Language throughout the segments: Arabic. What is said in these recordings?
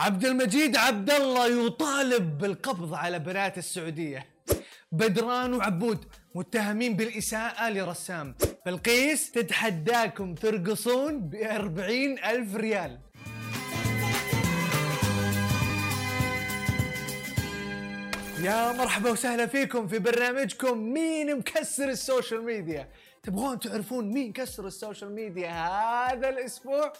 عبد المجيد عبد الله يطالب بالقبض على بنات السعودية. بدران وعبود متهمين بالإساءة لرسام. بلقيس تتحداكم ترقصون بأربعين ألف ريال. يا مرحبا وسهلا فيكم في برنامجكم مين مكسر ال social media. تبغون تعرفون مين كسر ال social media هذا الأسبوع؟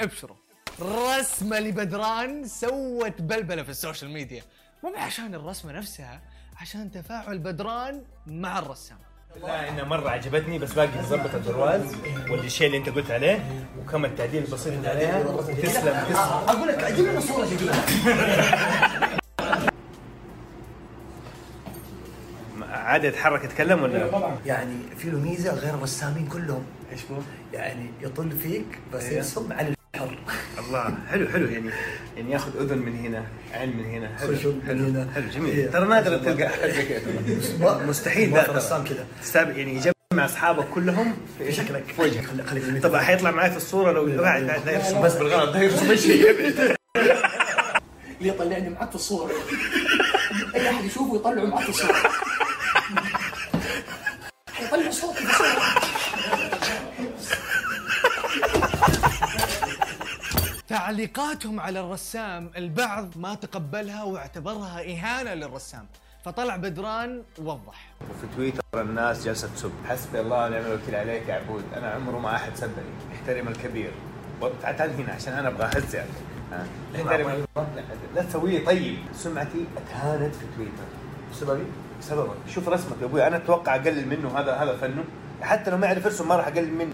ابشروا. رسمة لبدران سوت بلبلة في ال social media. مو عشان الرسمة نفسها عشان تفاعل بدران مع الرسام. لا انها مرة عجبتني بس باقي تظبط البرواز والشيء اللي أنت قلت عليه وكم التعديل البسيط اللي عليها. تسلم تسلم. أقول لك أجيب لنا صورة جديدة. عادي أتحرك أتكلم ولا؟ يعني في له ميزة غير الرسامين كلهم. إيش هو؟ يعني يطل فيك بس أيوه. يصب على الحر الله حلو حلو يعني. يعني ياخذ أذن من هنا عين من هنا حلو حلو. هنا. حلو جميل. إيه. ترى نادر تلقى حاجة زي كذا. مستحيل ترى. رسام كذا. تستاب يعني يجمع أصحابك كلهم في شكلك في وجهك. خلي خلي طبعا حيطلع معي في الصورة لو قاعد قاعد يرسم. بس بالغلط ده يرسم إيش اللي يطلعني معك في الصورة أي أحد يشوفه يطلعه معك في الصورة حيطلع صوتي في الصورة تعليقاتهم على الرسام البعض ما تقبلها واعتبرها إهانة للرسام. فطلع بدران ووضح. وفي تويتر الناس جالسه تسب. حسبي الله ونعم الوكيل عليك يا عبود. أنا عمره ما أحد سبني احترم الكبير. تعال هنا عشان أنا أبغى أهزئك. ها. احترم لا, لا تسويه. طيب. سمعتي أتهانت في تويتر. بسببي؟ بسببك. شوف رسمك يا أبوي. أنا أتوقع أقلل منه. هذا هذا فنه حتى لو ما يعرف يرسم ما راح اقلل منه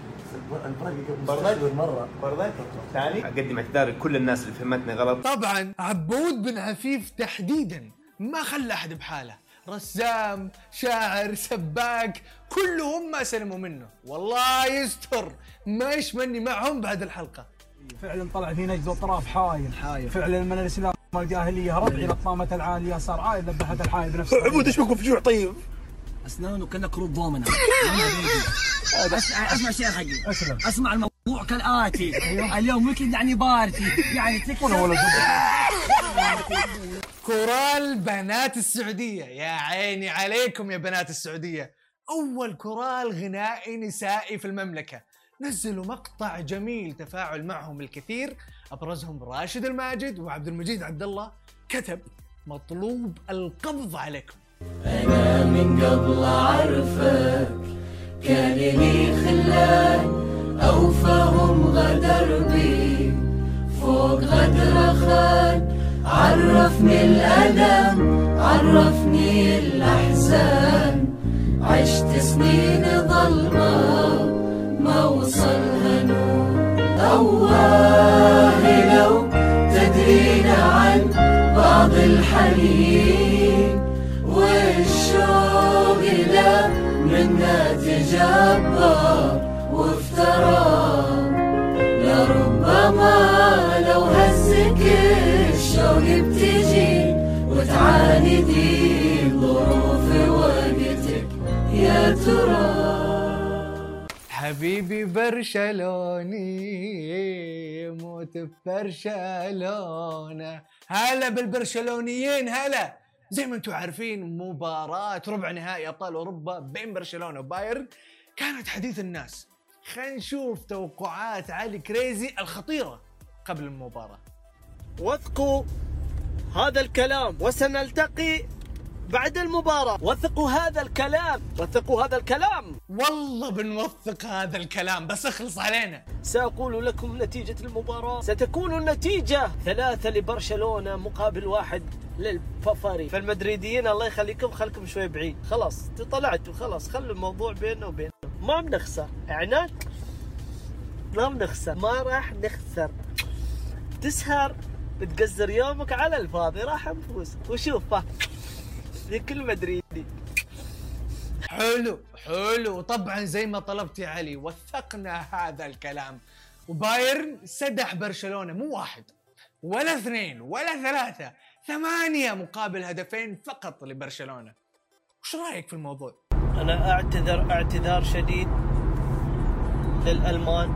برضك مره برضك ثاني؟ اقدم اعتذار لكل الناس اللي فهمتني غلط. طبعا عبود بن عفيف تحديدا ما خلى أحد بحاله. رسام شاعر سباك كلهم ما سلموا منه. والله يستر. ما يشمني معهم بعد الحلقة. فعلا طلع في نجد اطراف حايل. حايل. فعلا من الإسلام والجاهلية هرب إلى الطامه العالية صار عايل ذبحت الحايل بنفسه عبود إيش بكم فجوع طيب؟ أسنانه كأنه كروب ضامنة. اسمع أسمع شيء حقي. اسلم أسمع الموضوع كالآتي. اليوم weekend يعني party يعني تكسب كورال بنات السعودية. يا عيني عليكم يا بنات السعودية. أول كورال غنائي نسائي في المملكة. نزلوا مقطع جميل تفاعل معهم الكثير. أبرزهم راشد الماجد وعبد المجيد عبد الله. كتب مطلوب القبض عليكم. أنا من قبل أعرفك كان لي خلان أوفاهم غدر بي فوق غدر خان عرفني الألم عرفني الأحزان. عشت سنين ظلمة ما وصلها نور. أواه لو تدرين عن بعض الحنين منا تجبر وافترى لربما لو هزك الشوق بتجي وتعاندي ظروف وقتك. يا ترى حبيبي برشلوني يموت ببرشلونة. هلا بالبرشلونيين هلا. زي ما أنتم عارفين مباراة ربع نهائي أبطال أوروبا بين برشلونة وبايرن. كانت حديث الناس. خلينا نشوف توقعات علي كريزي الخطيرة قبل المباراة. وثقوا هذا الكلام وسنلتقي بعد المباراة. وثقوا هذا الكلام. وثقوا هذا الكلام. والله بنوثق هذا الكلام بس اخلص علينا. سأقول لكم نتيجة المباراة. ستكون النتيجة ثلاثة لبرشلونة مقابل واحد للفافاري فالمدريديين الله يخليكم خلكم شوي بعيد. خلاص طلعتوا خلاص خلوا الموضوع بيننا وبينهم ما بنخسر. عناد ما بنخسر. ما راح نخسر. تسهر بتقزر يومك على الفاضي راح نفوز. وشوف. ها، لكل مدريدي حلو حلو. طبعا زي ما طلبت يا علي وثقنا هذا الكلام. وبايرن سدح برشلونة مو واحد ولا اثنين ولا ثلاثة ثمانية مقابل هدفين فقط لبرشلونة. وش رأيك في الموضوع؟ أنا أعتذر اعتذار شديد للألمان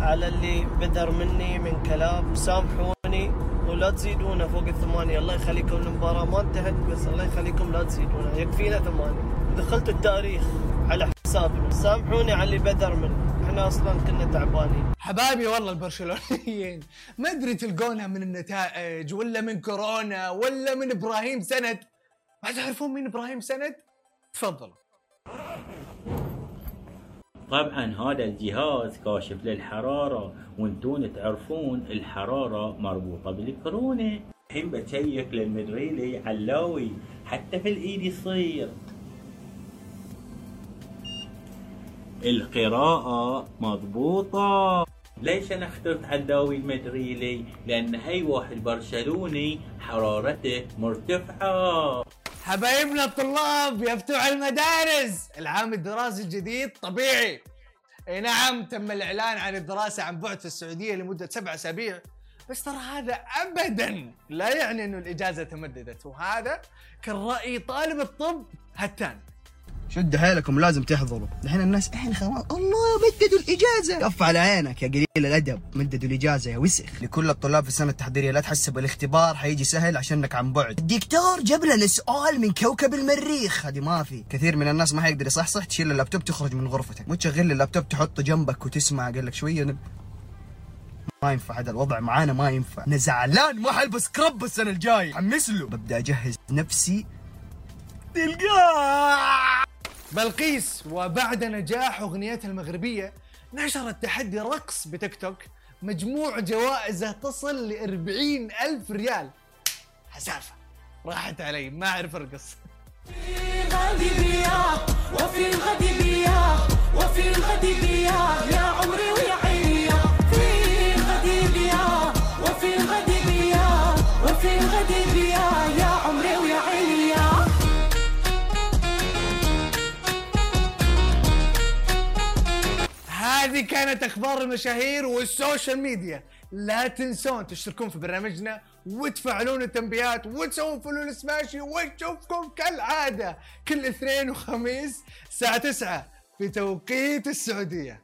على اللي بدر مني من كلام. سامحوني. ولا تزيدونا فوق الثمانية. الله يخليكم المباراة ما انتهت بس الله يخليكم لا تزيدونا. يكفينا ثمانية. دخلت التاريخ على حسابنا سامحوني على اللي بذر منه. إحنا أصلا كنا تعبانين. حبايبي والله البرشلونيين. ما ادري تلقونها من النتائج ولا من كورونا ولا من إبراهيم سند. ما تعرفون مين إبراهيم سند؟ تفضلوا. طبعا هذا الجهاز كاشف للحرارة وانتون تعرفون الحرارة مربوطة بالكورونا. الحين بشيك للمدريلي علاوي حتى في الإيد يصير. القراءة مضبوطة. ليش أنا اخترت علاوي المدريلي؟ لأن اي واحد برشلوني حرارته مرتفعة. حبايبنا الطلاب بتوع المدارس. العام الدراسي الجديد طبيعي. إي نعم تم الإعلان عن الدراسة عن بعد في السعودية لمدة سبع أسابيع. بس ترى هذا ابدا لا يعني إنه الإجازة تمددت. وهذا كان راي طالب الطب هتان. شدوا حيلكم لازم تحضروا. الحين الناس الحين خلاص. الله مددوا الإجازة. كف على عينك يا قليل الأدب. مددوا الإجازة يا وسخ. لكل الطلاب في السنة التحضيرية لا تحسب الاختبار حيجي سهل عشانك عن بعد. الدكتور جاب لنا سؤال من كوكب المريخ. هذه ما في. كثير من الناس ما حيقدر يصحصح تشيل اللابتوب تخرج من غرفتك. مو تشغل اللابتوب تحطه جنبك وتسمع قال لك شوية ما ينفع هذا الوضع معانا ما ينفع. أنا زعلان ما حلبس كرب السنة الجاي حمس له. ببدأ أجهز نفسي. تلقاه! بلقيس وبعد نجاح اغنيتها المغربية نشرت تحدي رقص بتيك توك مجموع جوائزه تصل ل 40 ألف ريال. حسافة راحت علي ما الغد بياه وفي الغد بياه وفي الغد بياه يا عمري ويا كانت أخبار المشاهير وال social media. لا تنسون تشتركون في برنامجنا وتفعلون التنبيهات وتسوون follow لسماشي ونشوفكم كالعادة كل اثنين وخميس الساعة 9 في توقيت السعودية.